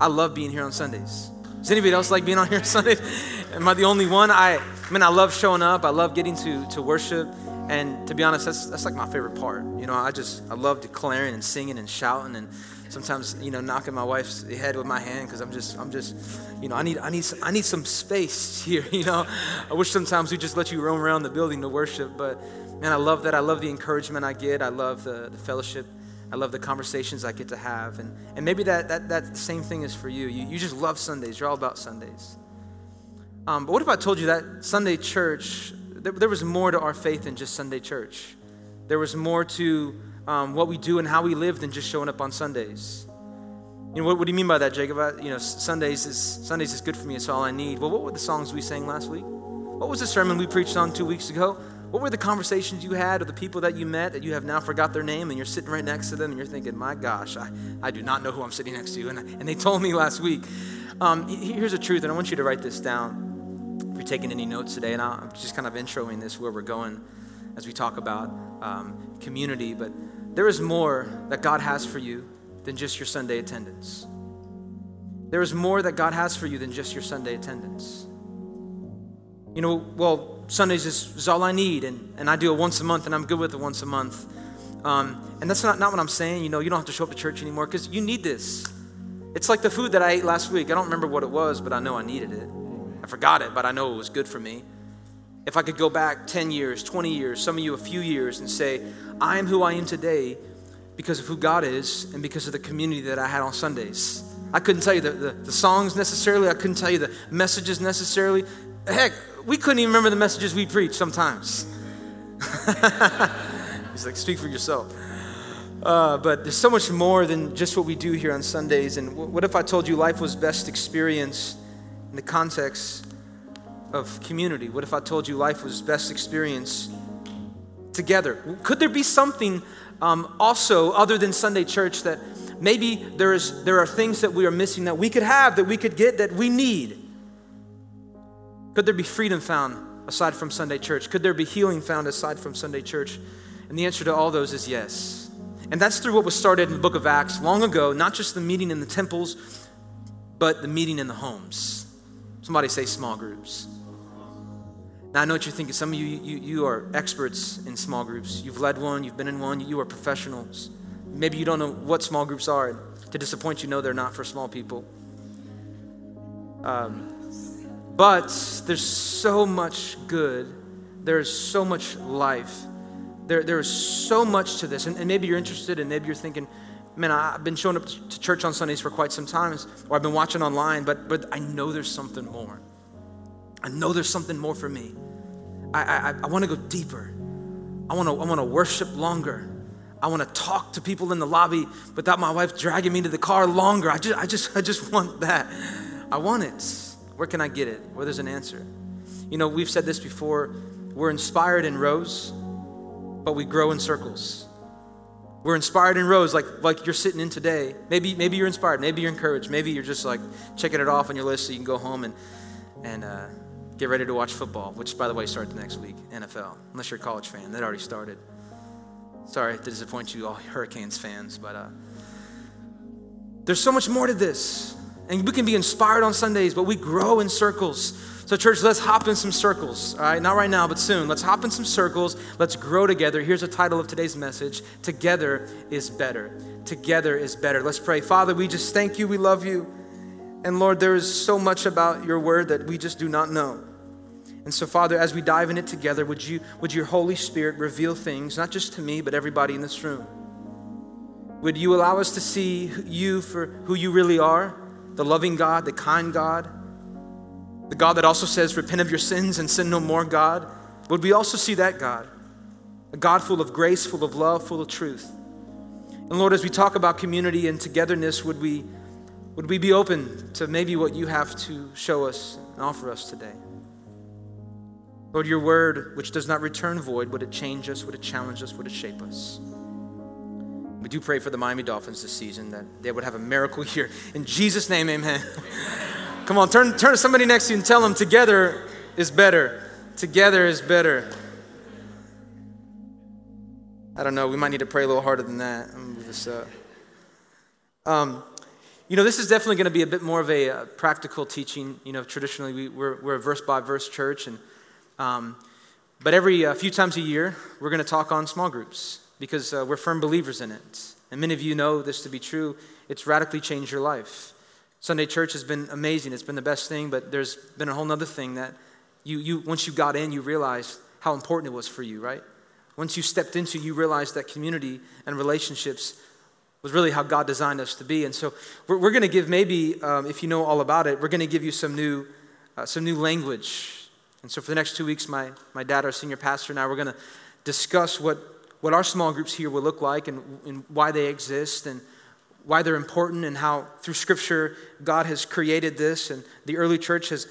I love being here on Sundays. Does anybody else like being on here on Sundays? Am I the only one? I, I mean, I love showing up. I love getting to, to worship. And to be honest, that's, that's like my favorite part. You know, I just, I love declaring and singing and shouting and sometimes, you know, knocking my wife's head with my hand because I'm just, I'm just, you know, I need, I need, some, I need some space here, you know. I wish sometimes we just let you roam around the building to worship. But man, I love that. I love the encouragement I get. I love the, the fellowship I love the conversations I get to have. And, and maybe that, that, that same thing is for you. you. You just love Sundays. You're all about Sundays. Um, but what if I told you that Sunday church, there, there, was more to our faith than just Sunday church? There was more to um, what we do and how we live than just showing up on Sundays. You know, what, what do you mean by that, Jacob? I, you know, Sundays is, Sundays is good for me. It's all I need. Well, what were the songs we sang last week? What was the sermon we preached on two weeks ago? What were the conversations you had or the people that you met that you have now forgot their name and you're sitting right next to them and you're thinking, my gosh, I, I do not know who I'm sitting next to. And, and they told me last week. Um, here's the truth, and I want you to write this down if you're taking any notes today. And I'm just kind of introing this where we're going as we talk about um, community. But there is more that God has for you than just your Sunday attendance. There is more that God has for you than just your Sunday attendance. You know, well, Sundays is, is all I need, and, and I do it once a month, and I'm good with it once a month. Um, and that's not, not what I'm saying. You know, you don't have to show up to church anymore because you need this. It's like the food that I ate last week. I don't remember what it was, but I know I needed it. I forgot it, but I know it was good for me. If I could go back 10 years, 20 years, some of you a few years, and say, I am who I am today because of who God is and because of the community that I had on Sundays. I couldn't tell you the, the, the songs necessarily, I couldn't tell you the messages necessarily. Heck, we couldn't even remember the messages we preached sometimes. He's like, speak for yourself. Uh, but there's so much more than just what we do here on Sundays. And what if I told you life was best experienced in the context of community? What if I told you life was best experienced together? Could there be something um, also other than Sunday church that maybe there is there are things that we are missing that we could have, that we could get, that we need? Could there be freedom found aside from Sunday church? Could there be healing found aside from Sunday church? And the answer to all those is yes. And that's through what was started in the book of Acts long ago, not just the meeting in the temples, but the meeting in the homes. Somebody say small groups. Now, I know what you're thinking. Some of you, you, you are experts in small groups. You've led one, you've been in one, you are professionals. Maybe you don't know what small groups are. To disappoint you, know they're not for small people. Um, but there's so much good. There's so much life. There, there is so much to this. And, and maybe you're interested and maybe you're thinking, man, I've been showing up to church on Sundays for quite some time, or I've been watching online, but, but I know there's something more. I know there's something more for me. I, I, I want to go deeper. I want to I want to worship longer. I want to talk to people in the lobby without my wife dragging me to the car longer. I just, I just, I just want that. I want it. Where can I get it? Where there's an answer. You know, we've said this before. We're inspired in rows, but we grow in circles. We're inspired in rows, like like you're sitting in today. Maybe maybe you're inspired. Maybe you're encouraged. Maybe you're just like checking it off on your list so you can go home and and uh, get ready to watch football. Which, by the way, starts next week. NFL. Unless you're a college fan, that already started. Sorry to disappoint you, all Hurricanes fans, but uh, there's so much more to this. And we can be inspired on Sundays, but we grow in circles. So, church, let's hop in some circles. All right, not right now, but soon. Let's hop in some circles. Let's grow together. Here's the title of today's message Together is Better. Together is better. Let's pray. Father, we just thank you. We love you. And Lord, there is so much about your word that we just do not know. And so, Father, as we dive in it together, would you would your Holy Spirit reveal things, not just to me, but everybody in this room? Would you allow us to see you for who you really are? The loving God, the kind God, the God that also says, Repent of your sins and sin no more, God, would we also see that God? A God full of grace, full of love, full of truth. And Lord, as we talk about community and togetherness, would we, Would we be open to maybe what you have to show us and offer us today? Lord, your word, which does not return void, would it change us? Would it challenge us? Would it shape us? We do pray for the Miami Dolphins this season that they would have a miracle year. In Jesus' name, amen. Come on, turn, turn to somebody next to you and tell them together is better. Together is better. I don't know, we might need to pray a little harder than that. I'm gonna move this up. Um, you know, this is definitely going to be a bit more of a uh, practical teaching. You know, traditionally we, we're, we're a verse by verse church, and um, but every uh, few times a year we're going to talk on small groups because uh, we're firm believers in it. And many of you know this to be true. It's radically changed your life. Sunday church has been amazing. It's been the best thing, but there's been a whole other thing that you, you once you got in, you realized how important it was for you, right? Once you stepped into, you realized that community and relationships was really how God designed us to be. And so we're, we're going to give maybe, um, if you know all about it, we're going to give you some new, uh, some new language. And so for the next two weeks, my, my dad, our senior pastor, and I, we're going to discuss what, what our small groups here will look like and, and why they exist and why they're important and how through Scripture God has created this and the early church has,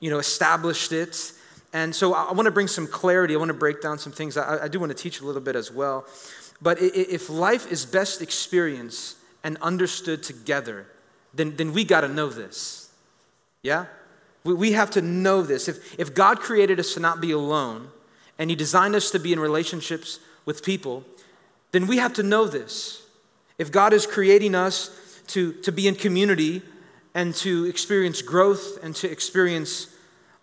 you know, established it. And so I want to bring some clarity. I want to break down some things. I, I do want to teach a little bit as well. But if life is best experienced and understood together, then, then we got to know this. Yeah? We, we have to know this. If, if God created us to not be alone and He designed us to be in relationships with people, then we have to know this. If God is creating us to, to be in community and to experience growth and to experience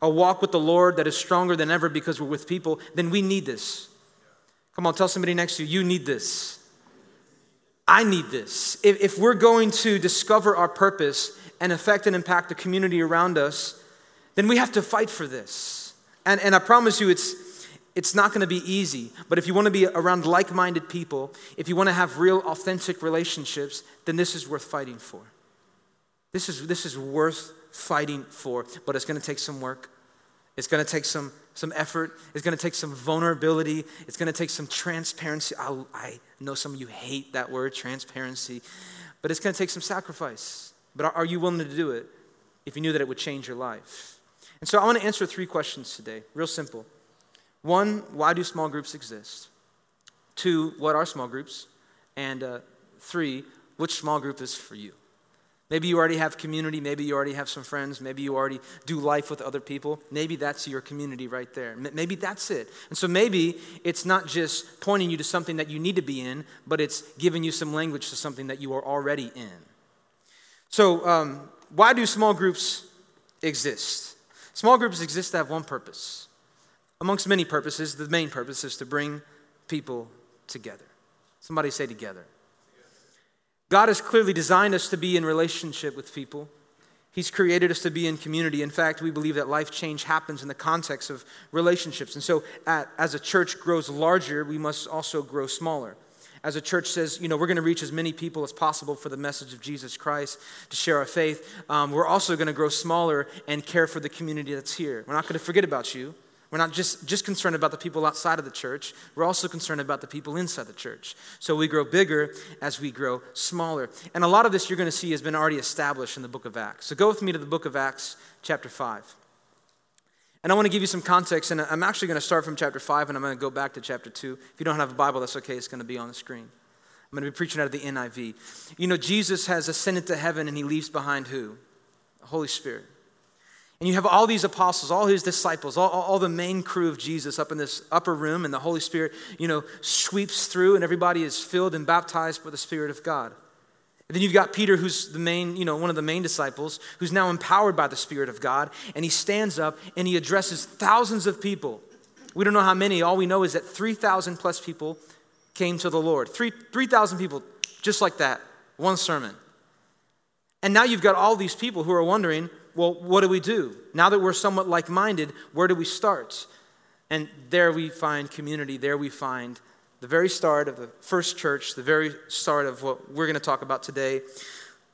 a walk with the Lord that is stronger than ever because we're with people, then we need this. Come on, tell somebody next to you, you need this. I need this. If, if we're going to discover our purpose and affect and impact the community around us, then we have to fight for this. And, and I promise you, it's, it's not going to be easy. But if you want to be around like minded people, if you want to have real, authentic relationships, then this is worth fighting for. This is, this is worth fighting for, but it's going to take some work. It's going to take some some effort. It's going to take some vulnerability. It's going to take some transparency. I, I, know some of you hate that word, transparency, but it's going to take some sacrifice. But are, are you willing to do it if you knew that it would change your life? And so I want to answer three questions today, real simple. One, why do small groups exist? Two, what are small groups? And uh, three, which small group is for you? Maybe you already have community. Maybe you already have some friends. Maybe you already do life with other people. Maybe that's your community right there. Maybe that's it. And so maybe it's not just pointing you to something that you need to be in, but it's giving you some language to something that you are already in. So, um, why do small groups exist? Small groups exist to have one purpose. Amongst many purposes, the main purpose is to bring people together. Somebody say together. God has clearly designed us to be in relationship with people. He's created us to be in community. In fact, we believe that life change happens in the context of relationships. And so, at, as a church grows larger, we must also grow smaller. As a church says, you know, we're going to reach as many people as possible for the message of Jesus Christ to share our faith. Um, we're also going to grow smaller and care for the community that's here. We're not going to forget about you. We're not just, just concerned about the people outside of the church, we're also concerned about the people inside the church. So we grow bigger as we grow smaller. And a lot of this you're going to see has been already established in the book of Acts. So go with me to the book of Acts, chapter 5. And I want to give you some context, and I'm actually going to start from chapter 5 and I'm going to go back to chapter 2. If you don't have a Bible, that's okay, it's going to be on the screen. I'm going to be preaching out of the NIV. You know, Jesus has ascended to heaven and he leaves behind who? The Holy Spirit. And you have all these apostles, all his disciples, all, all, the main crew of Jesus up in this upper room, and the Holy Spirit, you know, sweeps through, and everybody is filled and baptized by the Spirit of God. And then you've got Peter, who's the main, you know, one of the main disciples, who's now empowered by the Spirit of God, and he stands up and he addresses thousands of people. We don't know how many, all we know is that 3,000 plus people came to the Lord. 3,000 3, people, just like that, one sermon. And now you've got all these people who are wondering, well, what do we do? Now that we're somewhat like minded, where do we start? And there we find community. There we find the very start of the first church, the very start of what we're going to talk about today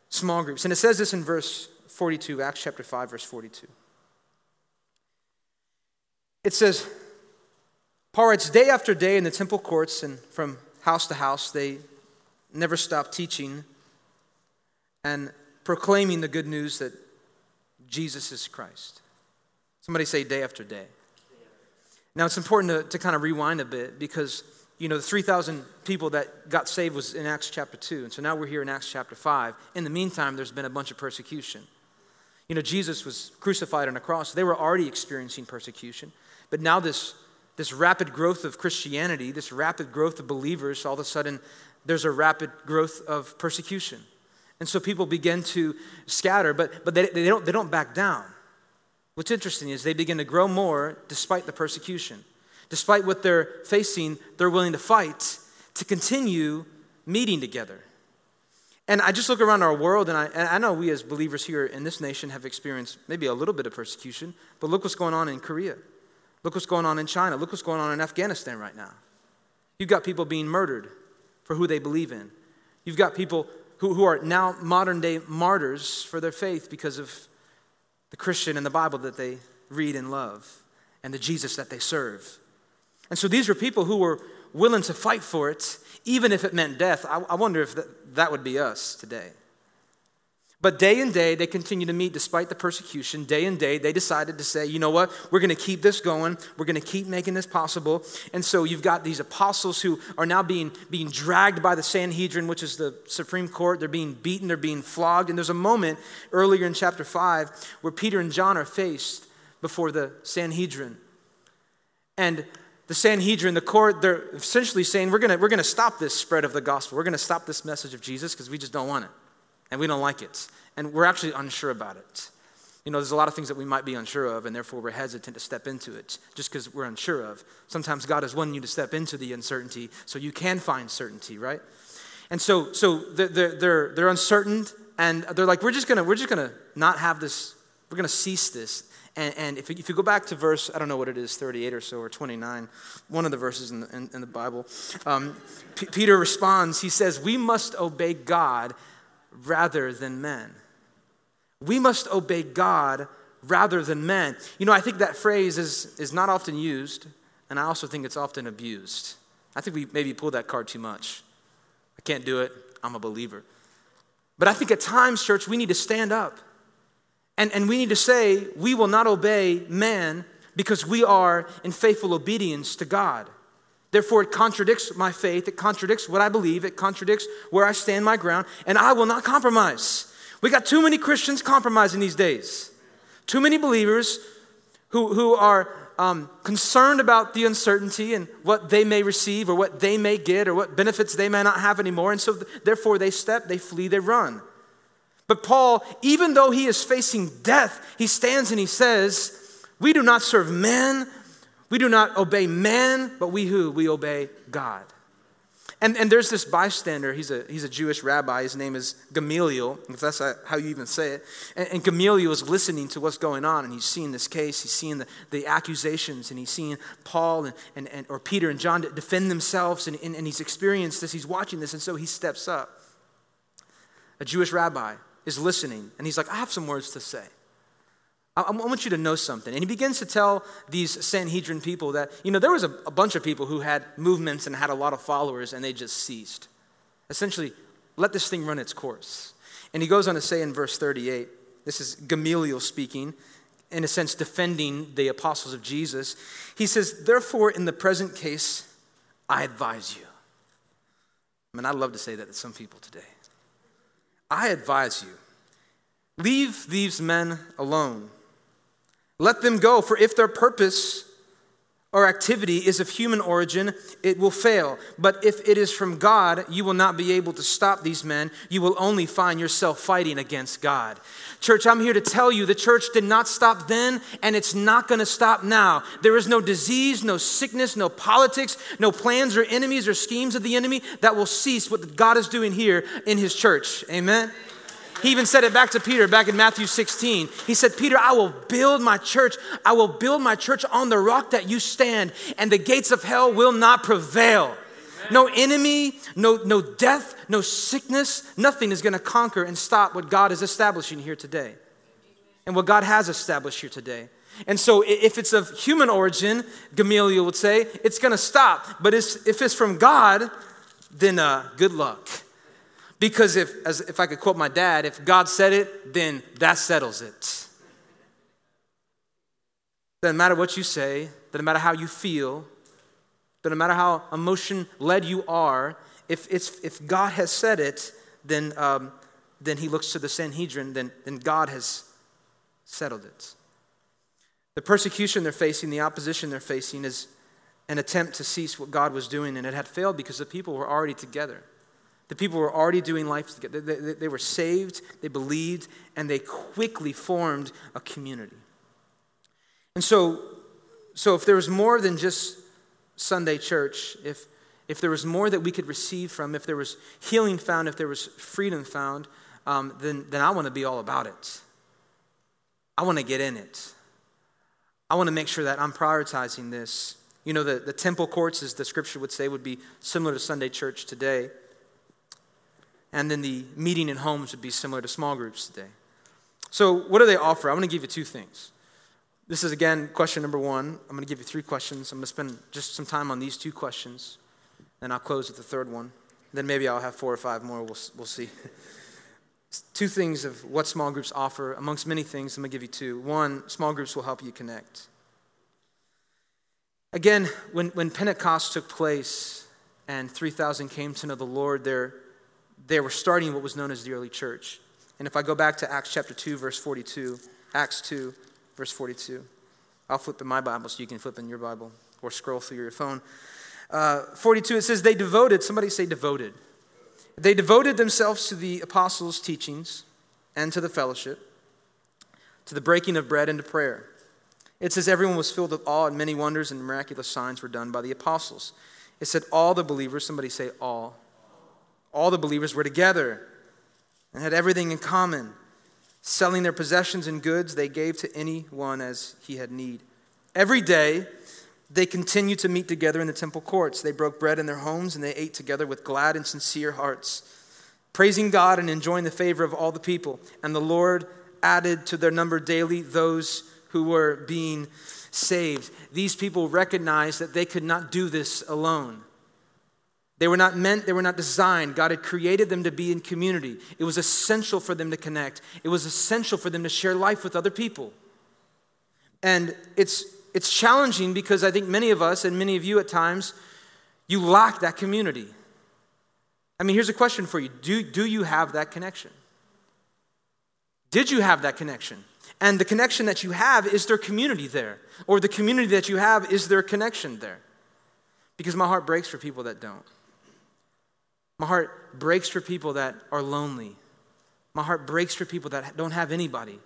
small groups. And it says this in verse 42, Acts chapter 5, verse 42. It says, Paul writes, day after day in the temple courts and from house to house, they never stopped teaching and proclaiming the good news that Jesus is Christ. Somebody say day after day. Now, it's important to, to kind of rewind a bit because, you know, the 3,000 people that got saved was in Acts chapter 2. And so now we're here in Acts chapter 5. In the meantime, there's been a bunch of persecution. You know, Jesus was crucified on a cross. They were already experiencing persecution. But now, this, this rapid growth of Christianity, this rapid growth of believers, all of a sudden, there's a rapid growth of persecution. And so people begin to scatter, but, but they, they, don't, they don't back down. What's interesting is they begin to grow more despite the persecution. Despite what they're facing, they're willing to fight to continue meeting together. And I just look around our world, and I, and I know we as believers here in this nation have experienced maybe a little bit of persecution, but look what's going on in Korea. Look what's going on in China. Look what's going on in Afghanistan right now. You've got people being murdered for who they believe in. You've got people who, who are now modern day martyrs for their faith because of the Christian and the Bible that they read and love and the Jesus that they serve. And so these were people who were willing to fight for it, even if it meant death. I, I wonder if that, that would be us today. But day and day, they continued to meet despite the persecution. Day and day, they decided to say, you know what, we're going to keep this going. We're going to keep making this possible. And so you've got these apostles who are now being, being dragged by the Sanhedrin, which is the Supreme Court. They're being beaten, they're being flogged. And there's a moment earlier in chapter 5 where Peter and John are faced before the Sanhedrin. And the Sanhedrin, the court, they're essentially saying, we're going we're going to stop this spread of the gospel. We're going to stop this message of Jesus because we just don't want it and we don't like it. And we're actually unsure about it. You know, there's a lot of things that we might be unsure of, and therefore we're hesitant to step into it just because we're unsure of. Sometimes God is wanting you to step into the uncertainty so you can find certainty, right? And so, so they're, they're, they're uncertain, and they're like, we're just gonna, we're just gonna not have this, we're gonna cease this. And, and if, if you go back to verse, I don't know what it is, 38 or so, or 29, one of the verses in the, in, in the Bible, um, P- Peter responds, he says, We must obey God rather than men. We must obey God rather than men. You know, I think that phrase is, is not often used, and I also think it's often abused. I think we maybe pull that card too much. I can't do it, I'm a believer. But I think at times, church, we need to stand up and, and we need to say, we will not obey man because we are in faithful obedience to God. Therefore, it contradicts my faith, it contradicts what I believe, it contradicts where I stand my ground, and I will not compromise. We got too many Christians compromising these days. Too many believers who, who are um, concerned about the uncertainty and what they may receive or what they may get or what benefits they may not have anymore. And so, therefore, they step, they flee, they run. But Paul, even though he is facing death, he stands and he says, We do not serve man, we do not obey man, but we who? We obey God. And, and there's this bystander, he's a, he's a Jewish rabbi, his name is Gamaliel, if that's how you even say it. And, and Gamaliel is listening to what's going on, and he's seeing this case, he's seeing the, the accusations, and he's seeing Paul and, and, and, or Peter and John defend themselves, and, and, and he's experienced this, he's watching this, and so he steps up. A Jewish rabbi is listening, and he's like, I have some words to say. I, want you to know something. And he begins to tell these Sanhedrin people that, you know, there was a, a bunch of people who had movements and had a lot of followers and they just ceased. Essentially, let this thing run its course. And he goes on to say in verse 38, this is Gamaliel speaking, in a sense, defending the apostles of Jesus. He says, Therefore, in the present case, I advise you. I mean, I'd love to say that to some people today. I advise you, leave these men alone let them go, for if their purpose or activity is of human origin, it will fail. But if it is from God, you will not be able to stop these men. You will only find yourself fighting against God. Church, I'm here to tell you the church did not stop then, and it's not going to stop now. There is no disease, no sickness, no politics, no plans or enemies or schemes of the enemy that will cease what God is doing here in his church. Amen. He even said it back to Peter back in Matthew 16. He said, Peter, I will build my church. I will build my church on the rock that you stand, and the gates of hell will not prevail. No enemy, no, no death, no sickness, nothing is going to conquer and stop what God is establishing here today and what God has established here today. And so, if it's of human origin, Gamaliel would say, it's going to stop. But if it's from God, then uh, good luck. Because if, as, if I could quote my dad, if God said it, then that settles it. Doesn't matter what you say, doesn't matter how you feel, doesn't matter how emotion led you are, if, it's, if God has said it, then, um, then he looks to the Sanhedrin, then, then God has settled it. The persecution they're facing, the opposition they're facing, is an attempt to cease what God was doing, and it had failed because the people were already together. The people were already doing life together. They, they, they were saved, they believed, and they quickly formed a community. And so, so if there was more than just Sunday church, if, if there was more that we could receive from, if there was healing found, if there was freedom found, um, then, then I want to be all about it. I want to get in it. I want to make sure that I'm prioritizing this. You know, the, the temple courts, as the scripture would say, would be similar to Sunday church today. And then the meeting in homes would be similar to small groups today. So, what do they offer? I'm going to give you two things. This is, again, question number one. I'm going to give you three questions. I'm going to spend just some time on these two questions, and I'll close with the third one. Then maybe I'll have four or five more. We'll, we'll see. two things of what small groups offer. Amongst many things, I'm going to give you two. One, small groups will help you connect. Again, when, when Pentecost took place and 3,000 came to know the Lord, they were starting what was known as the early church. And if I go back to Acts chapter 2, verse 42, Acts 2, verse 42. I'll flip in my Bible so you can flip in your Bible or scroll through your phone. Uh, 42, it says, They devoted, somebody say devoted. They devoted themselves to the apostles' teachings and to the fellowship, to the breaking of bread and to prayer. It says, Everyone was filled with awe, and many wonders and miraculous signs were done by the apostles. It said, All the believers, somebody say all, all the believers were together and had everything in common. Selling their possessions and goods, they gave to anyone as he had need. Every day, they continued to meet together in the temple courts. They broke bread in their homes and they ate together with glad and sincere hearts, praising God and enjoying the favor of all the people. And the Lord added to their number daily those who were being saved. These people recognized that they could not do this alone. They were not meant, they were not designed. God had created them to be in community. It was essential for them to connect, it was essential for them to share life with other people. And it's, it's challenging because I think many of us, and many of you at times, you lack that community. I mean, here's a question for you Do, do you have that connection? Did you have that connection? And the connection that you have, is there community there? Or the community that you have, is there connection there? Because my heart breaks for people that don't. My heart breaks for people that are lonely. My heart breaks for people that don't have anybody.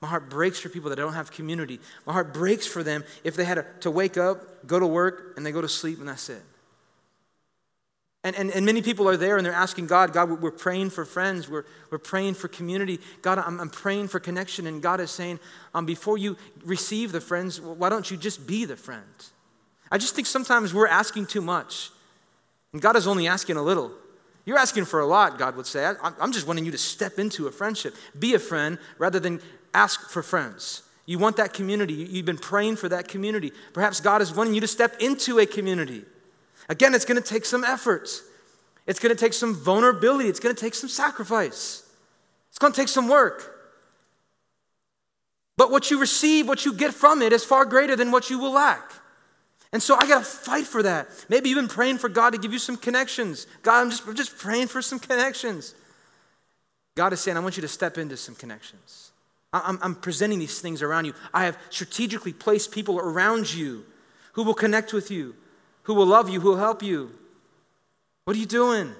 My heart breaks for people that don't have community. My heart breaks for them if they had to wake up, go to work, and they go to sleep, and that's it. And, and, and many people are there and they're asking God, God, we're praying for friends, we're, we're praying for community. God, I'm, I'm praying for connection. And God is saying, um, before you receive the friends, why don't you just be the friend? I just think sometimes we're asking too much. And God is only asking a little. You're asking for a lot, God would say. I, am just wanting you to step into a friendship, be a friend rather than ask for friends. You want that community. You've been praying for that community. Perhaps God is wanting you to step into a community. Again, it's going to take some effort, it's going to take some vulnerability, it's going to take some sacrifice, it's going to take some work. But what you receive, what you get from it, is far greater than what you will lack. And so I got to fight for that. Maybe you've been praying for God to give you some connections. God, I'm just, I'm just praying for some connections. God is saying, I want you to step into some connections. I'm, I'm presenting these things around you. I have strategically placed people around you who will connect with you, who will love you, who will help you. What are you doing?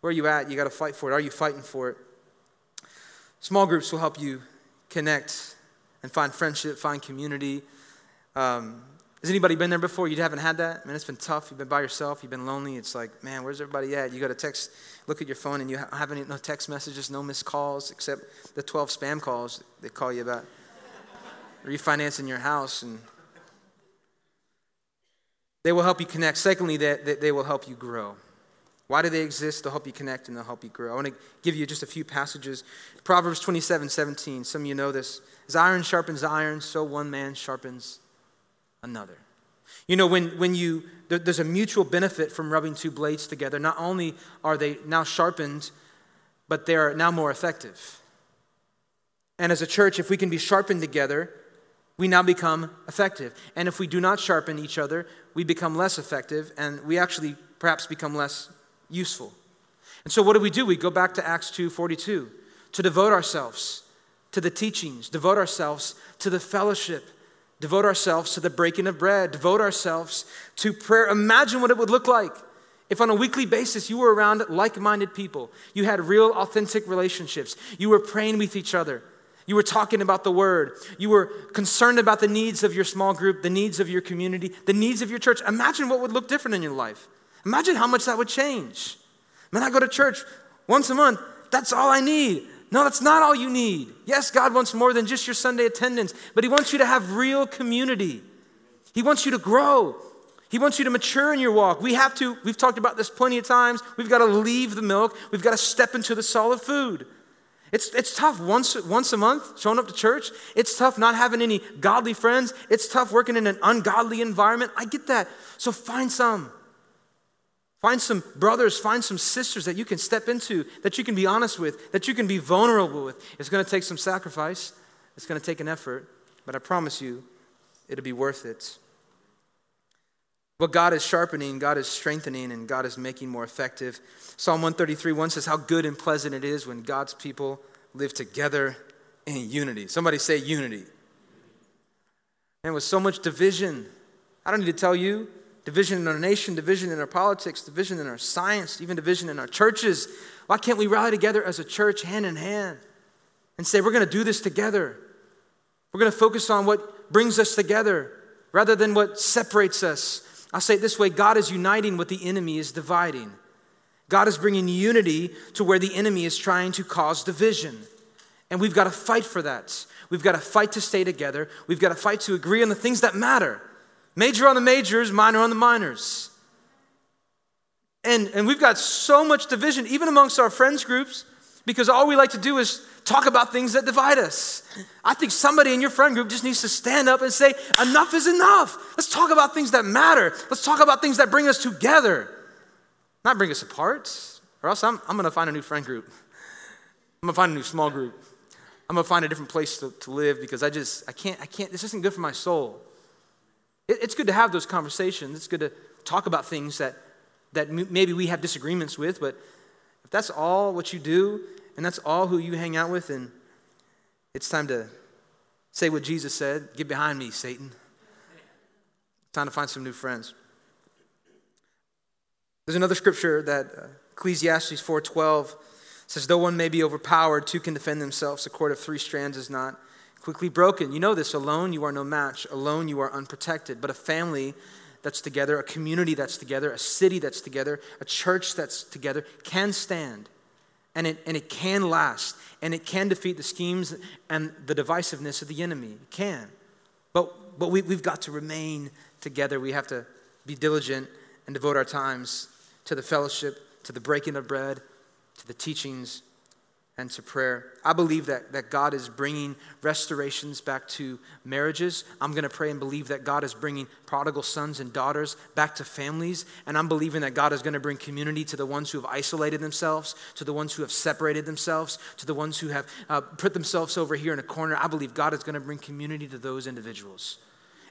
Where are you at? You got to fight for it. Are you fighting for it? Small groups will help you connect and find friendship, find community. Um, has anybody been there before? You haven't had that? Man, it's been tough. You've been by yourself. You've been lonely. It's like, man, where's everybody at? You got to text, look at your phone, and you have any, no text messages, no missed calls, except the 12 spam calls they call you about refinancing your house. And they will help you connect. Secondly, they, they will help you grow. Why do they exist? They'll help you connect and they'll help you grow. I want to give you just a few passages. Proverbs 27 17. Some of you know this. As iron sharpens iron, so one man sharpens another. You know, when, when you, there, there's a mutual benefit from rubbing two blades together. Not only are they now sharpened, but they are now more effective. And as a church, if we can be sharpened together, we now become effective. And if we do not sharpen each other, we become less effective and we actually perhaps become less useful. And so what do we do? We go back to Acts 2:42 to devote ourselves to the teachings, devote ourselves to the fellowship, devote ourselves to the breaking of bread, devote ourselves to prayer. Imagine what it would look like if on a weekly basis you were around like minded people, you had real, authentic relationships, you were praying with each other, you were talking about the word, you were concerned about the needs of your small group, the needs of your community, the needs of your church. Imagine what would look different in your life. Imagine how much that would change. Man, I go to church once a month, that's all I need. No, that's not all you need. Yes, God wants more than just your Sunday attendance, but He wants you to have real community. He wants you to grow. He wants you to mature in your walk. We have to, we've talked about this plenty of times. We've got to leave the milk, we've got to step into the solid food. It's, it's tough once, once a month showing up to church. It's tough not having any godly friends. It's tough working in an ungodly environment. I get that. So find some. Find some brothers, find some sisters that you can step into, that you can be honest with, that you can be vulnerable with. It's going to take some sacrifice, it's going to take an effort, but I promise you, it'll be worth it. What God is sharpening, God is strengthening, and God is making more effective. Psalm 133 1 says, How good and pleasant it is when God's people live together in unity. Somebody say unity. And with so much division, I don't need to tell you, division in our nation, division in our politics, division in our science, even division in our churches. Why can't we rally together as a church, hand in hand, and say, We're going to do this together? We're going to focus on what brings us together rather than what separates us. I'll say it this way God is uniting what the enemy is dividing. God is bringing unity to where the enemy is trying to cause division. And we've got to fight for that. We've got to fight to stay together. We've got to fight to agree on the things that matter. Major on the majors, minor on the minors. And, and we've got so much division, even amongst our friends groups, because all we like to do is talk about things that divide us. I think somebody in your friend group just needs to stand up and say, enough is enough. Let's talk about things that matter. Let's talk about things that bring us together, not bring us apart. Or else I'm, I'm going to find a new friend group. I'm going to find a new small group. I'm going to find a different place to, to live because I just, I can't, I can't, this isn't good for my soul. It, it's good to have those conversations. It's good to talk about things that, that maybe we have disagreements with, but if that's all what you do, and that's all who you hang out with, and it's time to say what Jesus said Get behind me, Satan. Time to find some new friends. There's another scripture that uh, Ecclesiastes 4:12 says, "Though one may be overpowered, two can defend themselves. A cord of three strands is not quickly broken." You know this. Alone, you are no match. Alone, you are unprotected. But a family that's together, a community that's together, a city that's together, a church that's together can stand and it, and it can last and it can defeat the schemes and the divisiveness of the enemy. It can. But, but we, we've got to remain together. We have to be diligent and devote our times to the fellowship, to the breaking of bread, to the teachings, and to prayer. I believe that, that God is bringing restorations back to marriages. I'm going to pray and believe that God is bringing prodigal sons and daughters back to families. And I'm believing that God is going to bring community to the ones who have isolated themselves, to the ones who have separated themselves, to the ones who have uh, put themselves over here in a corner. I believe God is going to bring community to those individuals.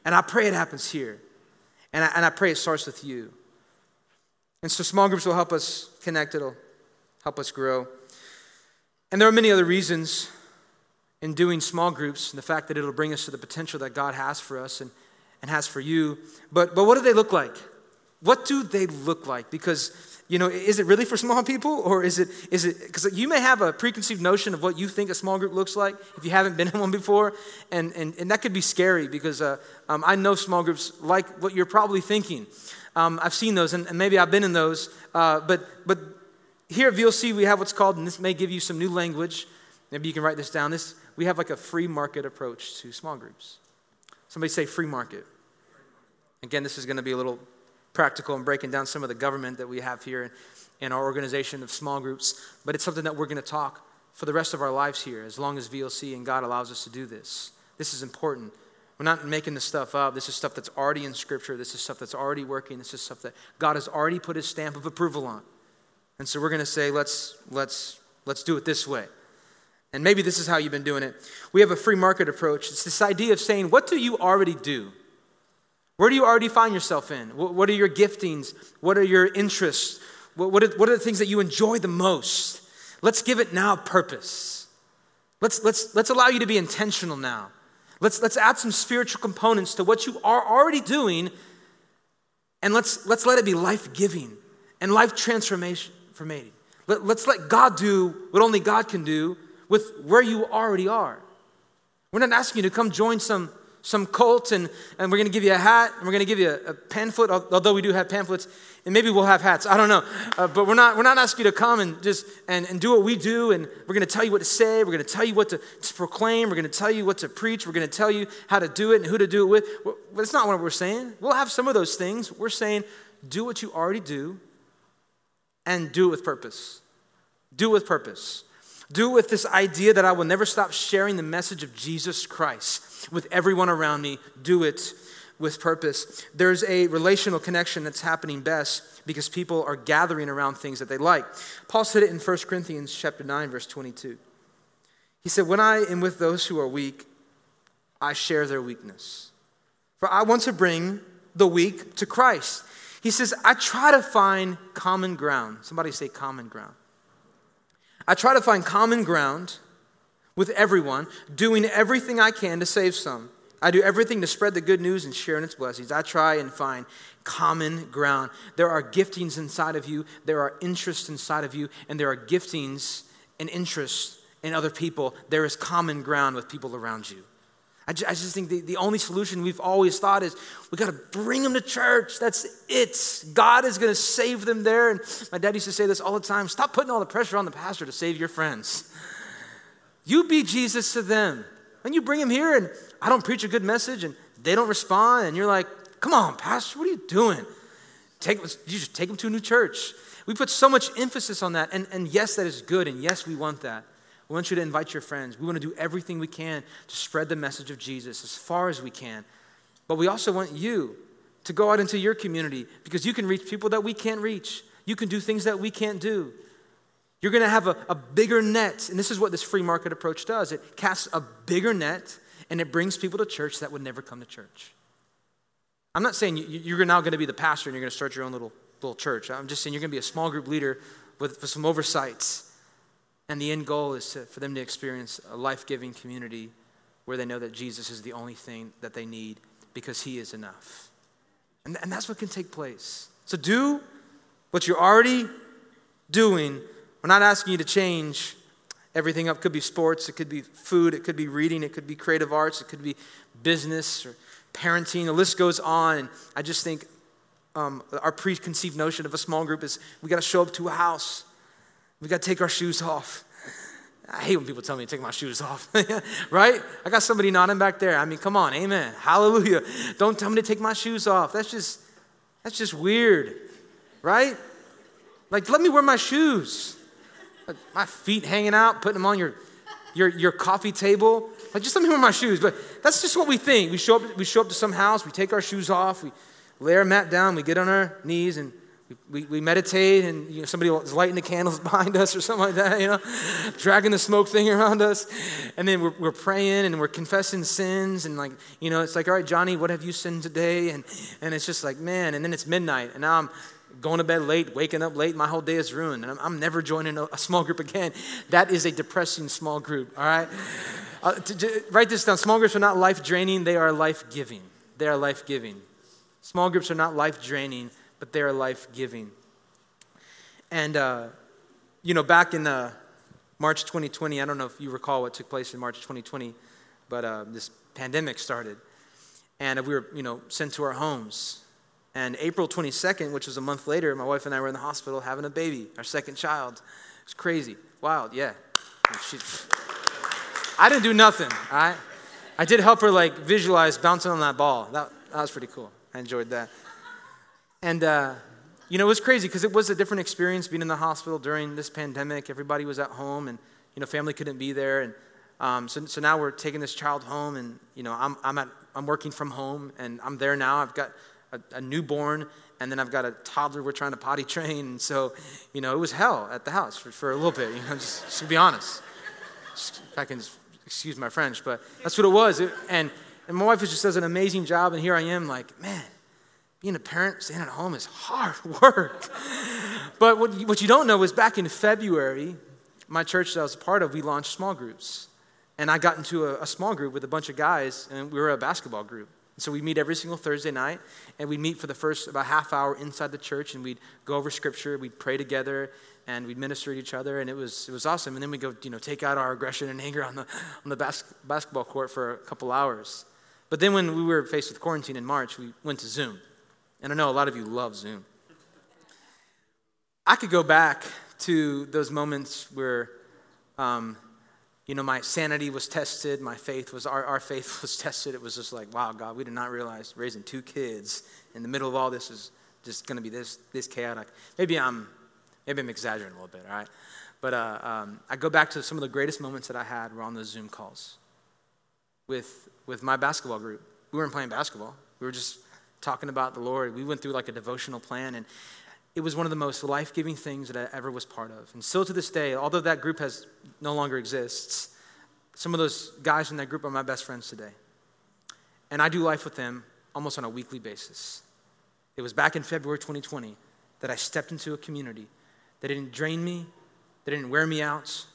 And I pray it happens here. And I, and I pray it starts with you. And so small groups will help us connect, it'll help us grow. And there are many other reasons in doing small groups, and the fact that it'll bring us to the potential that God has for us and, and has for you. But, but what do they look like? What do they look like? Because, you know, is it really for small people? Or is it, is it, because you may have a preconceived notion of what you think a small group looks like if you haven't been in one before. And, and, and that could be scary because uh, um, I know small groups like what you're probably thinking. Um, I've seen those, and, and, maybe I've been in those. Uh, but, but here at VLC, we have what's called, and this may give you some new language. Maybe you can write this down. This, we have like a free market approach to small groups. Somebody say free market. Again, this is going to be a little practical and breaking down some of the government that we have here in our organization of small groups, but it's something that we're going to talk for the rest of our lives here, as long as VLC and God allows us to do this. This is important. We're not making this stuff up. This is stuff that's already in Scripture. This is stuff that's already working. This is stuff that God has already put His stamp of approval on. And so we're going to say, let's, let's Let's do it this way. And maybe this is how you've been doing it. We have a free market approach. It's this idea of saying, what do you already do? Where do you already find yourself in? What are your giftings? What are your interests? What are, what are the things that you enjoy the most? Let's give it now purpose. Let's, let's, let's allow you to be intentional now. Let's, let's add some spiritual components to what you are already doing, and let's, let's let it be life giving and life transformation. Let, let's let God do what only God can do with where you already are. We're not asking you to come join some, some cult and, and we're going to give you a hat and we're going to give you a, a, pamphlet, although we do have pamphlets, and maybe we'll have hats. I don't know. Uh, but we're not, we're not asking you to come and just and, and do what we do and we're going to tell you what to say. We're going to tell you what to, to proclaim. We're going to tell you what to preach. We're going to tell you how to do it and who to do it with. Well, that's not what we're saying. We'll have some of those things. We're saying do what you already do and do it with purpose. Do it with purpose. Do it with this idea that I will never stop sharing the message of Jesus Christ with everyone around me. Do it with purpose. There's a relational connection that's happening best because people are gathering around things that they like. Paul said it in 1 Corinthians chapter 9 verse 22. He said, "When I am with those who are weak, I share their weakness. For I want to bring the weak to Christ." He says, "I try to find common ground." Somebody say common ground. I try to find common ground with everyone, doing everything I can to save some. I do everything to spread the good news and share in its blessings. I try and find common ground. There are giftings inside of you, there are interests inside of you, and there are giftings and interests in other people. There is common ground with people around you. I just, I just think the, the only solution we've always thought is we got to bring them to church. That's it. God is going to save them there. And my dad used to say this all the time stop putting all the pressure on the pastor to save your friends. You be Jesus to them. And you bring them here and I don't preach a good message and they don't respond, and you're like, come on, pastor, what are you doing? Take, you just take them to a new church. We put so much emphasis on that. And, and yes, that is good. And yes, we want that. We want you to invite your friends. We want to do everything we can to spread the message of Jesus as far as we can. But we also want you to go out into your community because you can reach people that we can't reach. You can do things that we can't do. You're going to have a, a bigger net. And this is what this free market approach does it casts a bigger net and it brings people to church that would never come to church. I'm not saying you're now going to be the pastor and you're going to start your own little, little church. I'm just saying you're going to be a small group leader with, with some oversights and the end goal is to, for them to experience a life giving community where they know that Jesus is the only thing that they need because he is enough. And, and that's what can take place. So do what you're already doing. We're not asking you to change everything up. It could be sports, it could be food, it could be reading, it could be creative arts, it could be business or parenting. The list goes on. And I just think um, our preconceived notion of a small group is we got to show up to a house we got to take our shoes off. I hate when people tell me to take my shoes off, right? I got somebody nodding back there. I mean, come on, amen. Hallelujah. Don't tell me to take my shoes off. That's just that's just weird, right? Like, let me wear my shoes. My feet hanging out, putting them on your your your coffee table. Like, just let me wear my shoes. But that's just what we think. We show up, we show up to some house, we take our shoes off, we lay our mat down, we get on our knees and we, we meditate and you know, somebody is lighting the candles behind us or something like that, you know, dragging the smoke thing around us. And then we're, we're praying and we're confessing sins. And like, you know, it's like, all right, Johnny, what have you sinned today? And, and it's just like, man. And then it's midnight and now I'm going to bed late, waking up late. My whole day is ruined. And I'm, I'm never joining a, a, small group again. That is a depressing small group, all right? Uh, to, to, write this down. Small groups are not life draining, they are life giving. They are life giving. Small groups are not life draining but they are life giving. And, uh, you know, back in uh, March 2020, I don't know if you recall what took place in March 2020, but uh, this pandemic started. And we were, you know, sent to our homes. And April 22nd, which was a month later, my wife and I were in the hospital having a baby, our second child. It's crazy, wild, yeah. She, I didn't do nothing, right? I did help her like visualize bouncing on that ball. That, that was pretty cool. I enjoyed that. And, uh, you know, it was crazy because it was a different experience being in the hospital during this pandemic. Everybody was at home and, you know, family couldn't be there. And um, so, so now we're taking this child home and, you know, I'm, I'm, at, I'm working from home and I'm there now. I've got a, a newborn, and then I've got a toddler we're trying to potty train. And so, you know, it was hell at the house for, for a little bit, you know, just, just to be honest. Just, if I can excuse my French, but that's what it was. It, and, and my wife just does an amazing job, and here I am, like, man, being a parent, staying at home is hard work. but what, what you don't know is back in February, my church that I was a part of, we launched small groups. And I got into a, a small group with a bunch of guys, and we were a basketball group. So we meet every single Thursday night, and we'd meet for the first about half hour inside the church, and we'd go over scripture, we'd pray together, and we'd minister to each other, and it was, it was awesome. And then we'd go, you know, take out our aggression and anger on the, on the bas- basketball court for a couple hours. But then when we were faced with quarantine in March, we went to Zoom. And I know a lot of you love Zoom. I could go back to those moments where um, you know, my sanity was tested, my faith was, our, our faith was tested. It was just like, wow, God, we did not realize raising two kids in the middle of all this is just going to be this, this chaotic. Maybe I'm, maybe I'm exaggerating a little bit, all right? But uh, um, I go back to some of the greatest moments that I had were on those Zoom calls with, with my basketball group. We weren't playing basketball. We were just talking about the Lord. We went through like a devotional plan, and it was one of the most life giving things that I ever was part of. And still to this day, although that group has no longer exists, some of those guys in that group are my best friends today. And I do life with them almost on a weekly basis. It was back in February 2020 that I stepped into a community that didn't drain me, they didn't wear me out,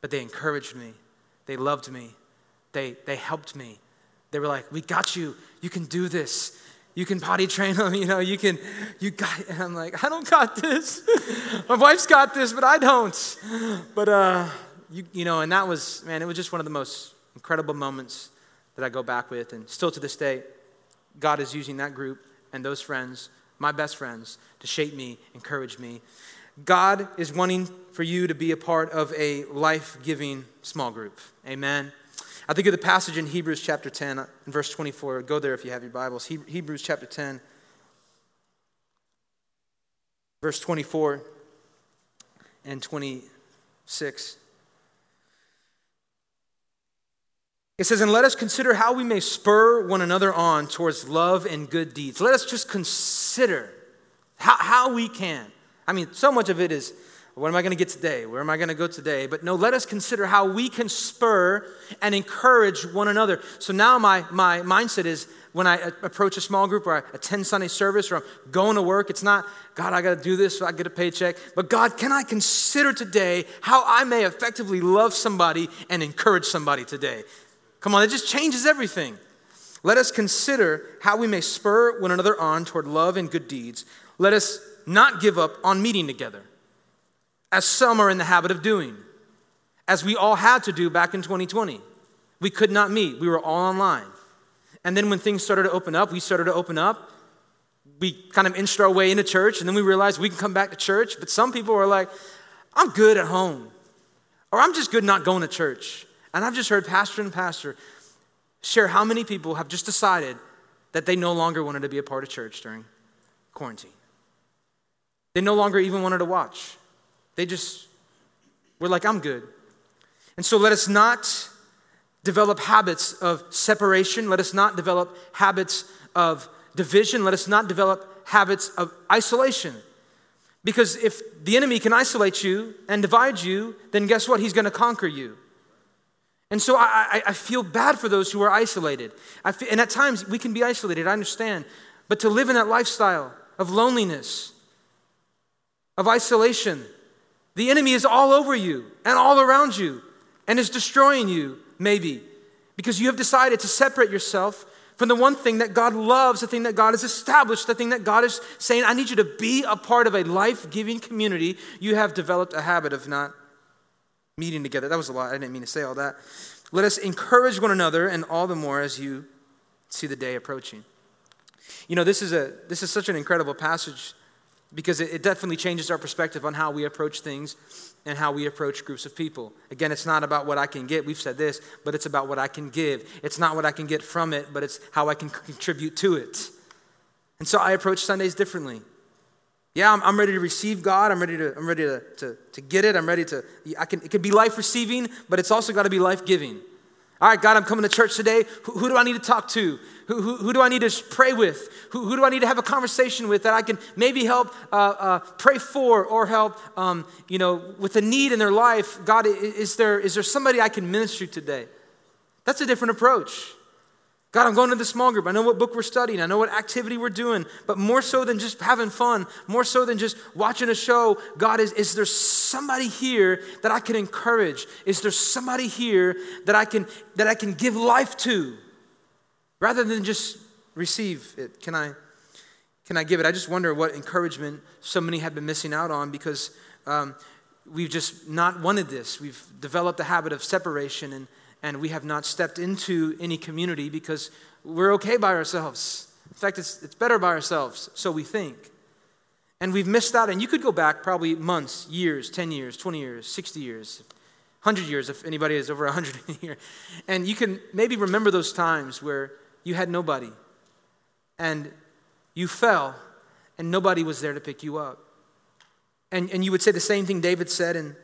but they encouraged me, they loved me, they, they helped me. They were like, We got you, you can do this you can potty train them, you know, you can, you got, and I'm like, I don't got this. My wife's got this, but I don't. But, uh, you, you know, and that was, man, it was just one of the most incredible moments that I go back with. And still to this day, God is using that group and those friends, my best friends, to shape me, encourage me. God is wanting for you to be a part of a life giving small group. Amen. I think of the passage in Hebrews chapter 10 and verse 24. Go there if you have your Bibles. Hebrews chapter 10, verse 24 and 26. It says, And let us consider how we may spur one another on towards love and good deeds. Let us just consider how, how we can. I mean, so much of it is what am I going to get today? Where am I going to go today? But no, let us consider how we can spur and encourage one another. So now my, my mindset is when I approach a small group or I attend Sunday service or I'm going to work, it's not, God, I got to do this so I get a paycheck. But God, can I consider today how I may effectively love somebody and encourage somebody today? Come on, it just changes everything. Let us consider how we may spur one another on toward love and good deeds. Let us not give up on meeting together as some are in the habit of doing, as we all had to do back in 2020. We could not meet, we were all online. And then when things started to open up, we started to open up. We kind of inched our way into church, and then we realized we can come back to church. But some people were like, I'm good at home, or I'm just good not going to church. And I've just heard pastor and pastor share how many people have just decided that they no longer wanted to be a part of church during quarantine. They no longer even wanted to watch. They just were like, I'm good. And so let us not develop habits of separation. Let us not develop habits of division. Let us not develop habits of isolation. Because if the enemy can isolate you and divide you, then guess what? He's going to conquer you. And so I, I, feel bad for those who are isolated. Feel, and at times we can be isolated, I understand. But to live in that lifestyle of loneliness, of isolation, the enemy is all over you and all around you and is destroying you, maybe, because you have decided to separate yourself from the one thing that God loves, the thing that God has established, the thing that God is saying, I need you to be a part of a life giving community. You have developed a habit of not meeting together. That was a lot. I didn't mean to say all that. Let us encourage one another, and all the more as you see the day approaching. You know, this is, a, this is such an incredible passage because it, definitely changes our perspective on how we approach things and how we approach groups of people. Again, it's not about what I can get, we've said this, but it's about what I can give. It's not what I can get from it, but it's how I can contribute to it. And so I approach Sundays differently. Yeah, I'm, I'm ready to receive God. I'm ready to, I'm ready to, to, to get it. I'm ready to, I can, it can be life receiving, but it's also got to be life giving. All right, God, I'm coming to church today. Who, who do I need to talk to? Who, who, who, do I need to pray with? Who, who, do I need to have a conversation with that I can maybe help uh, uh, pray for or help, um, you know, with a need in their life? God, is there, is there somebody I can minister today? That's a different approach. God, I'm going to the small group. I know what book we're studying. I know what activity we're doing. But more so than just having fun, more so than just watching a show, God, is, is there somebody here that I can encourage? Is there somebody here that I can, that I can give life to? Rather than just receive it, can I, can I give it? I just wonder what encouragement so many have been missing out on because um, we've just not wanted this. We've developed a habit of separation and and we have not stepped into any community because we're okay by ourselves. In fact, it's, it's better by ourselves, so we think. And we've missed out, and you could go back probably months, years, 10 years, 20 years, 60 years, 100 years, if anybody is over 100 in here. And you can maybe remember those times where you had nobody, and you fell, and nobody was there to pick you up. And, and you would say the same thing David said, and,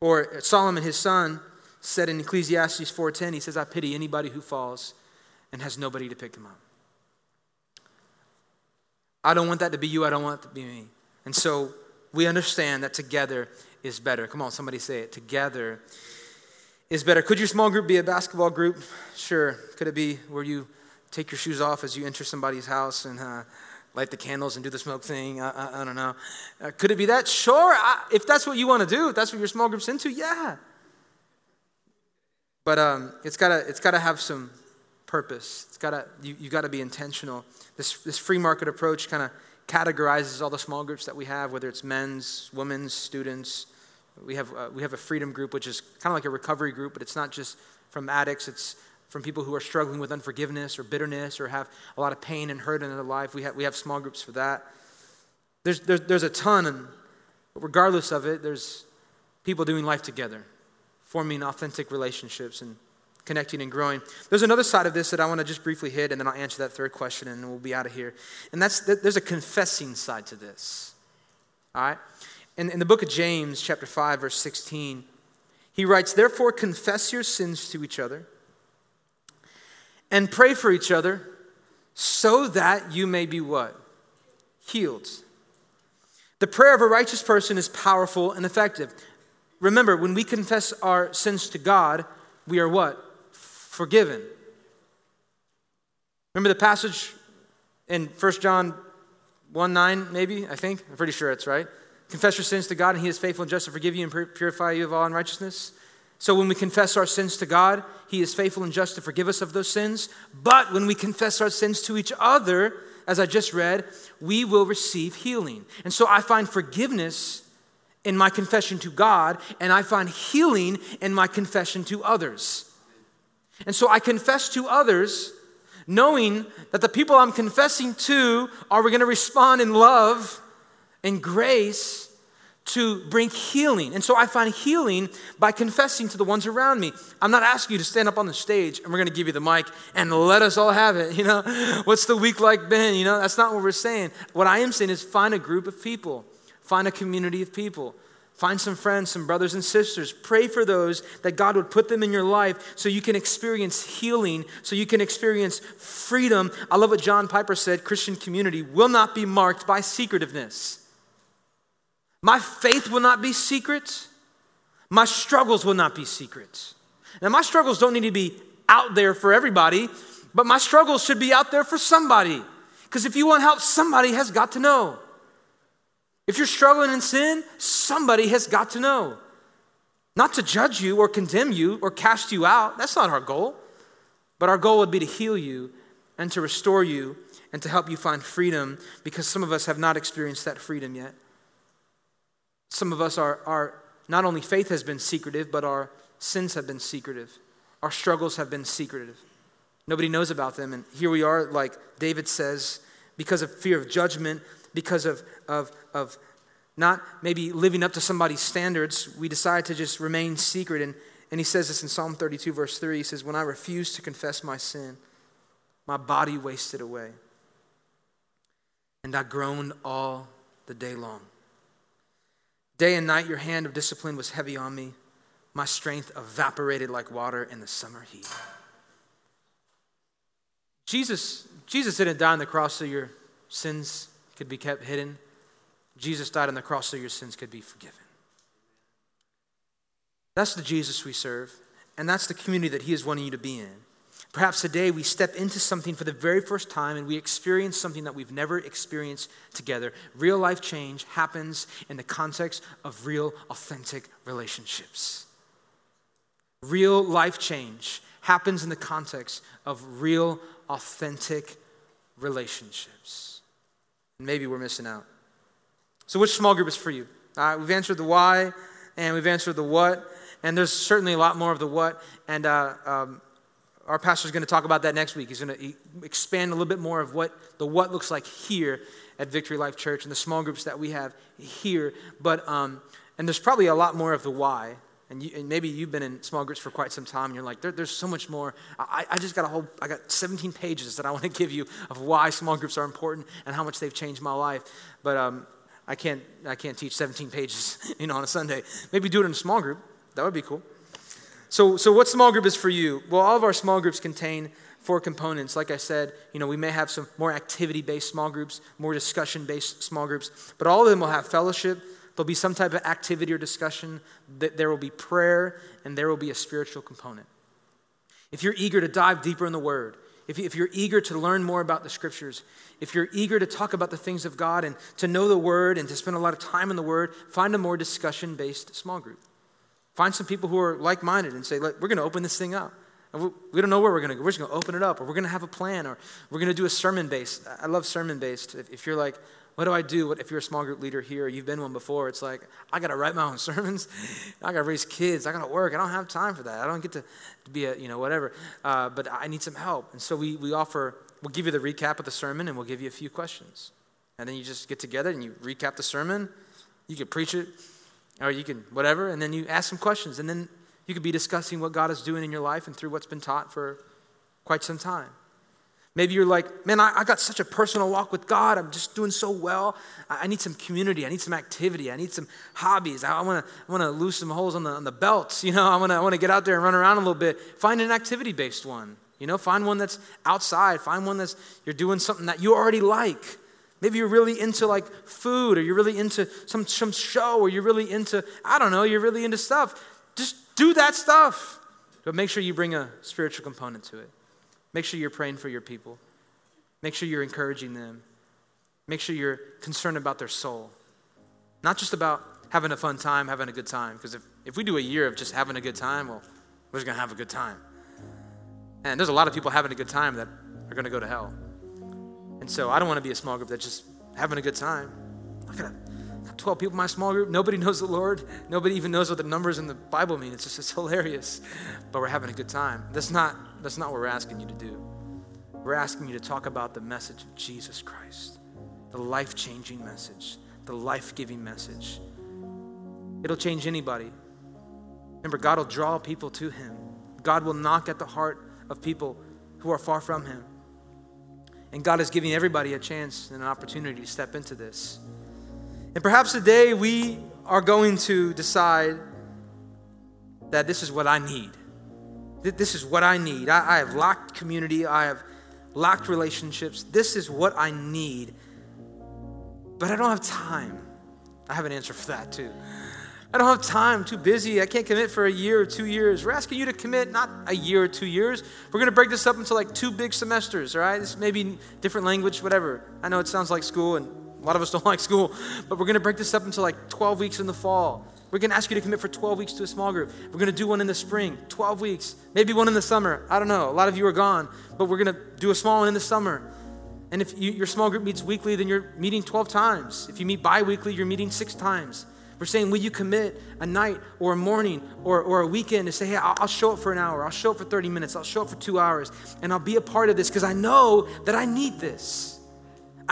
or Solomon, his son, said in Ecclesiastes 4:10, he says, "I pity anybody who falls and has nobody to pick him up." I don't want that to be you. I don't want it to be me. And so we understand that together is better. Come on, somebody say it. Together is better. Could your small group be a basketball group? Sure. Could it be where you take your shoes off as you enter somebody's house and uh, light the candles and do the smoke thing? I, I, I don't know. Uh, could it be that? Sure. I, if that's what you want to do, if that's what your small group's into, yeah. But um, it's got to it's gotta have some purpose. It's gotta, you, you got to be intentional. This, this free market approach kind of categorizes all the small groups that we have, whether it's men's, women's, students. We have, uh, we have a freedom group, which is kind of like a recovery group, but it's not just from addicts, it's from people who are struggling with unforgiveness or bitterness or have a lot of pain and hurt in their life. We have, we have small groups for that. There's, there's, there's a ton, and regardless of it, there's people doing life together forming authentic relationships and connecting and growing. There's another side of this that I want to just briefly hit, and then I'll answer that third question, and we'll be out of here. And that's that there's a confessing side to this. All right? In, in the book of James, chapter 5, verse 16, he writes, Therefore, confess your sins to each other and pray for each other so that you may be what? Healed. The prayer of a righteous person is powerful and effective. Remember, when we confess our sins to God, we are what? Forgiven. Remember the passage in 1 John 1 9, maybe? I think. I'm pretty sure it's right. Confess your sins to God, and He is faithful and just to forgive you and purify you of all unrighteousness. So when we confess our sins to God, He is faithful and just to forgive us of those sins. But when we confess our sins to each other, as I just read, we will receive healing. And so I find forgiveness in my confession to God, and I find healing in my confession to others. And so I confess to others, knowing that the people I'm confessing to are going to respond in love and grace to bring healing. And so I find healing by confessing to the ones around me. I'm not asking you to stand up on the stage and we're going to give you the mic and let us all have it. You know, what's the week like been? You know, that's not what we're saying. What I am saying is find a group of people Find a community of people. Find some friends, some brothers and sisters. Pray for those that God would put them in your life so you can experience healing, so you can experience freedom. I love what John Piper said Christian community will not be marked by secretiveness. My faith will not be secret. My struggles will not be secret. Now, my struggles don't need to be out there for everybody, but my struggles should be out there for somebody. Because if you want help, somebody has got to know. If you're struggling in sin, somebody has got to know. Not to judge you or condemn you or cast you out. That's not our goal. But our goal would be to heal you and to restore you and to help you find freedom because some of us have not experienced that freedom yet. Some of us are, are not only faith has been secretive, but our sins have been secretive. Our struggles have been secretive. Nobody knows about them. And here we are, like David says, because of fear of judgment, because of, of, of not maybe living up to somebody's standards, we decide to just remain secret. And, and he says this in Psalm 32, verse 3. He says, When I refused to confess my sin, my body wasted away, and I groaned all the day long. Day and night, your hand of discipline was heavy on me. my strength evaporated like water in the summer heat. Jesus, Jesus didn't die on the cross so your sins could be kept hidden. Jesus died on the cross so your sins could be forgiven. That's the Jesus we serve, and that's the community that He is wanting you to be in. Perhaps today we step into something for the very first time and we experience something that we've never experienced together. Real life change happens in the context of real, authentic relationships. Real life change happens in the context of real, authentic relationships. Maybe we're missing out. So, which small group is for you? All right, we've answered the why and we've answered the what, and there's certainly a lot more of the what. And uh, um, our pastor is going to talk about that next week. He's going to expand a little bit more of what the what looks like here at Victory Life Church and the small groups that we have here. But um, and there's probably a lot more of the why. And, you, and, maybe you've been in small groups for quite some time. And you're like, there, there's so much more. I, I just got a whole. I got 17 pages that I want to give you of why small groups are important and how much they've changed my life. But um, I can't. I can't teach 17 pages, you know, on a Sunday. Maybe do it in a small group. That would be cool. So, so what small group is for you? Well, all of our small groups contain four components. Like I said, you know, we may have some more activity-based small groups, more discussion-based small groups, but all of them will have fellowship. There'll be some type of activity or discussion. That There will be prayer, and there will be a spiritual component. If you're eager to dive deeper in the Word, if, you're eager to learn more about the Scriptures, if you're eager to talk about the things of God and to know the Word and to spend a lot of time in the Word, find a more discussion-based small group. Find some people who are like minded and say, we're going to open this thing up. We don't know where we're going to go. We're just going to open it up, or we're going to have a plan, or we're going to do a sermon based. I love sermon based. If you're like, what do I do? What, if you're a small group leader here, you've been one before, it's like, I got to write my own sermons. I got to raise kids. I got to work. I don't have time for that. I don't get to, to be a, you know, whatever. Uh, but I need some help. And so we, we offer, we'll give you the recap of the sermon and we'll give you a few questions. And then you just get together and you recap the sermon. You can preach it or you can whatever, and then you ask some questions, and then you could be discussing what God is doing in your life and through what's been taught for quite some time. Maybe you're like, man, I, I got such a personal walk with God. I'm just doing so well. I, I need some community. I need some activity. I need some hobbies. I, I want to lose some holes on the, on the belts. You know, I want to I wanna get out there and run around a little bit. Find an activity based one. You know, find one that's outside. Find one that's you're doing something that you already like. Maybe you're really into like food or you're really into some, some show or you're really into, I don't know, you're really into stuff. Just do that stuff. But make sure you bring a spiritual component to it. Make sure you're praying for your people. Make sure you're encouraging them. Make sure you're concerned about their soul. Not just about having a fun time, having a good time. Because if, if we do a year of just having a good time, well, we're just going to have a good time. And there's a lot of people having a good time that are going to go to hell. And so I don't want to be a small group that's just having a good time. I've got 12 people in my small group. Nobody knows the Lord. Nobody even knows what the numbers in the Bible mean. It's just it's hilarious. But we're having a good time. That's not, that's not what we're asking you to do. We're asking you to talk about the message of Jesus Christ, the life changing message, the life giving message. It'll change anybody. Remember, God will draw people to Him. God will knock at the heart of people who are far from Him. And God is giving everybody a chance and an opportunity to step into this. And perhaps today we are going to decide that this is what I need. This is what I need. I, I have lacked community, I have lacked relationships. This is what I need. But I don't have time. I have an answer for that too. I don't have time, I'm too busy. I can't commit for a year or two years. We're asking you to commit not a year or two years. We're going to break this up into like two big semesters, all right? This may be different language, whatever. I know it sounds like school, and a lot of us don't like school, but we're going to break this up into like 12 weeks in the fall. We're going to ask you to commit for 12 weeks to a small group. We're going to do one in the spring, 12 weeks, maybe one in the summer. I don't know. A lot of you are gone, but we're going to do a small one in the summer. And if you, your small group meets weekly, then you're meeting 12 times. If you meet bi weekly, you're meeting six times. We're saying, will you commit a night or a morning or, or a weekend to say, hey, I'll, I'll show up for an hour, I'll show up for 30 minutes, I'll show up for two hours, and I'll be a part of this because I know that I need this.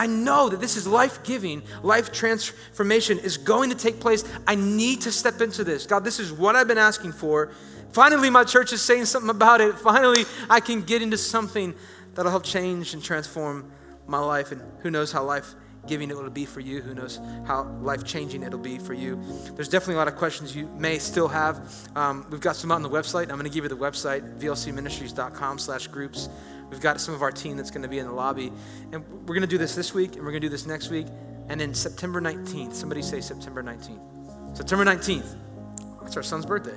I know that this is life giving, life transformation is going to take place. I need to step into this. God, this is what I've been asking for. Finally, my church is saying something about it. Finally, I can get into something that'll help change and transform my life. And who knows how life giving it will be for you. Who knows how life changing it'll be for you. There's definitely a lot of questions you may still have. Um, we've got some on the website. I'm going to give you the website, vlcministries.com slash groups. We've got some of our team that's going to be in the lobby. And we're going to do this this week, and we're going to do this next week. And then September 19th, somebody say September 19th. September 19th, that's our son's birthday.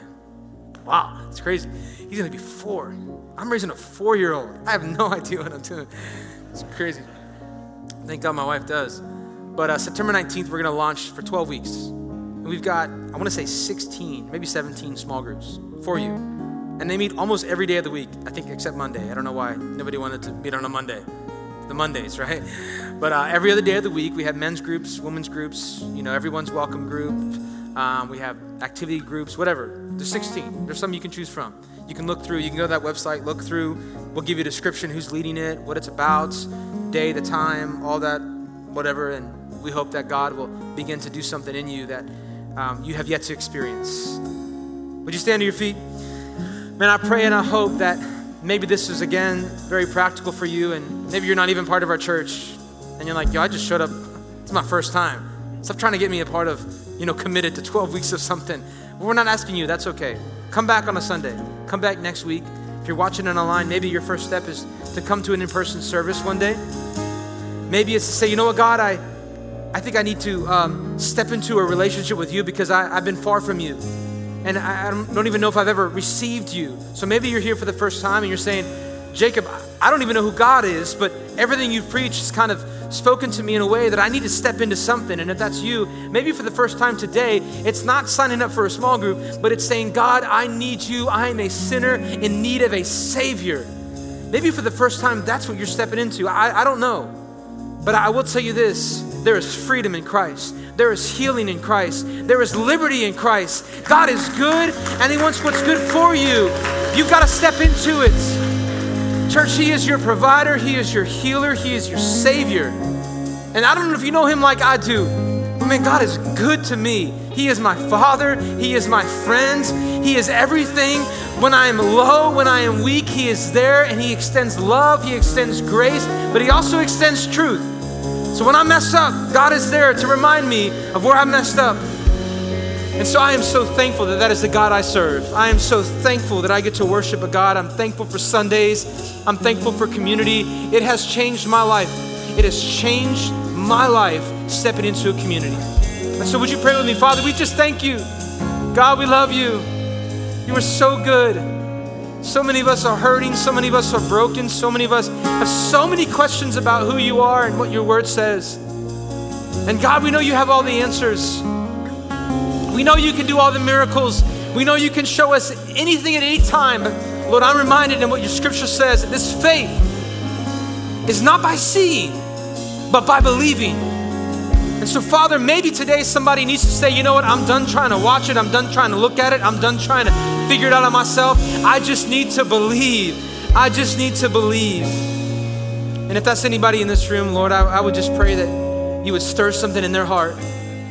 Wow, it's crazy. He's going to be four. I'm raising a four year old. I have no idea what I'm doing. It's crazy. Thank God my wife does. But uh, September 19th, we're going to launch for 12 weeks. And we've got, I want to say 16, maybe 17 small groups for you. And they meet almost every day of the week, I think, except Monday. I don't know why nobody wanted to meet on a Monday. The Mondays, right? But uh, every other day of the week, we have men's groups, women's groups, you know, everyone's welcome group. Um, we have activity groups, whatever. There's 16. There's some you can choose from. You can look through, you can go to that website, look through. We'll give you a description who's leading it, what it's about, day, the time, all that, whatever. And we hope that God will begin to do something in you that um, you have yet to experience. Would you stand to your feet? Man, I pray and I hope that maybe this is again very practical for you, and maybe you're not even part of our church, and you're like, yo, I just showed up. It's my first time. Stop trying to get me a part of, you know, committed to 12 weeks of something. We're not asking you, that's okay. Come back on a Sunday. Come back next week. If you're watching it online, maybe your first step is to come to an in person service one day. Maybe it's to say, you know what, God, I, I think I need to um, step into a relationship with you because I, have been far from you. And I, don't even know if I've ever received you. So maybe you're here for the first time and you're saying, Jacob, I don't even know who God is, but everything you've preached is kind of spoken to me in a way that I need to step into something. And if that's you, maybe for the first time today, it's not signing up for a small group, but it's saying, God, I need you. I am a sinner in need of a Savior. Maybe for the first time, that's what you're stepping into. I, I don't know. But I will tell you this there is freedom in Christ. There is healing in Christ. There is liberty in Christ. God is good and He wants what's good for you. You've got to step into it. Church, He is your provider, He is your healer, He is your Savior. And I don't know if you know Him like I do, but man, God is good to me. He is my Father, He is my friend, He is everything. When I am low, when I am weak, He is there and He extends love, He extends grace, but He also extends truth. So when I mess up, God is there to remind me of where I messed up. And so I am so thankful that that is the God I serve. I am so thankful that I get to worship a God. I'm thankful for Sundays. I'm thankful for community. It has changed my life. It has changed my life stepping into a community. And so, would you pray with me? Father, we just thank you. God, we love you. You are so good. So many of us are hurting. So many of us are broken. So many of us have so many questions about who you are and what your word says. And God, we know you have all the answers. We know you can do all the miracles. We know you can show us anything at any time. But Lord, I'm reminded in what your scripture says that this faith is not by seeing, but by believing. And so, Father, maybe today somebody needs to say, you know what, I'm done trying to watch it, I'm done trying to look at it, I'm done trying to figure it out on myself. I just need to believe. I just need to believe. And if that's anybody in this room, Lord, I, I would just pray that you would stir something in their heart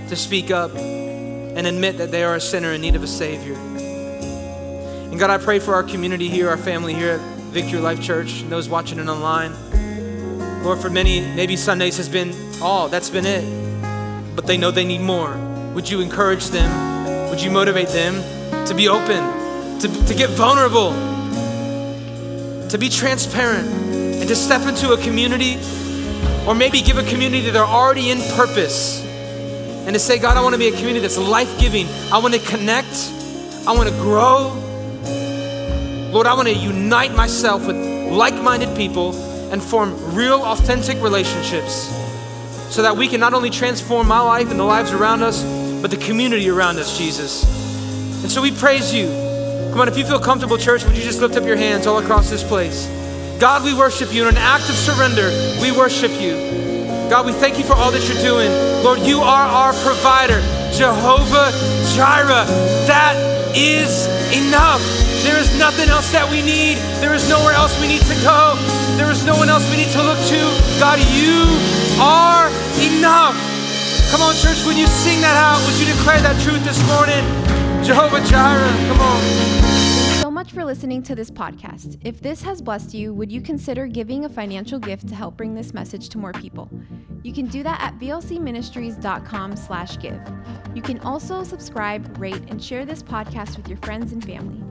to speak up and admit that they are a sinner in need of a Savior. And God, I pray for our community here, our family here at Victory Life Church, and those watching it online. Lord, for many, maybe Sundays has been all, that's been it. But they know they need more. Would you encourage them? Would you motivate them to be open, to, to get vulnerable, to be transparent, and to step into a community, or maybe give a community that are already in purpose and to say, God, I want to be a community that's life giving. I want to connect. I want to grow. Lord, I want to unite myself with like minded people and form real, authentic relationships so that we can not only transform my life and the lives around us, but the community around us, Jesus. And so we praise you. Come on, if you feel comfortable, church, would you just lift up your hands all across this place? God, we worship you in an act of surrender. We worship you. God, we thank you for all that you're doing. Lord, you are our provider, Jehovah Jireh. That is enough. There is nothing else that we need. There is nowhere else we need to go. There is no one else we need to look to. God, you are enough. Come on, church, would you sing that out? Would you declare that truth this morning? Jehovah Jireh, come on much for listening to this podcast. If this has blessed you, would you consider giving a financial gift to help bring this message to more people? You can do that at vlcministries.com/give. You can also subscribe, rate, and share this podcast with your friends and family.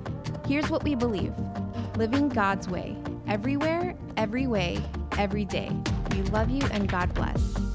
Here's what we believe living God's way, everywhere, every way, every day. We love you and God bless.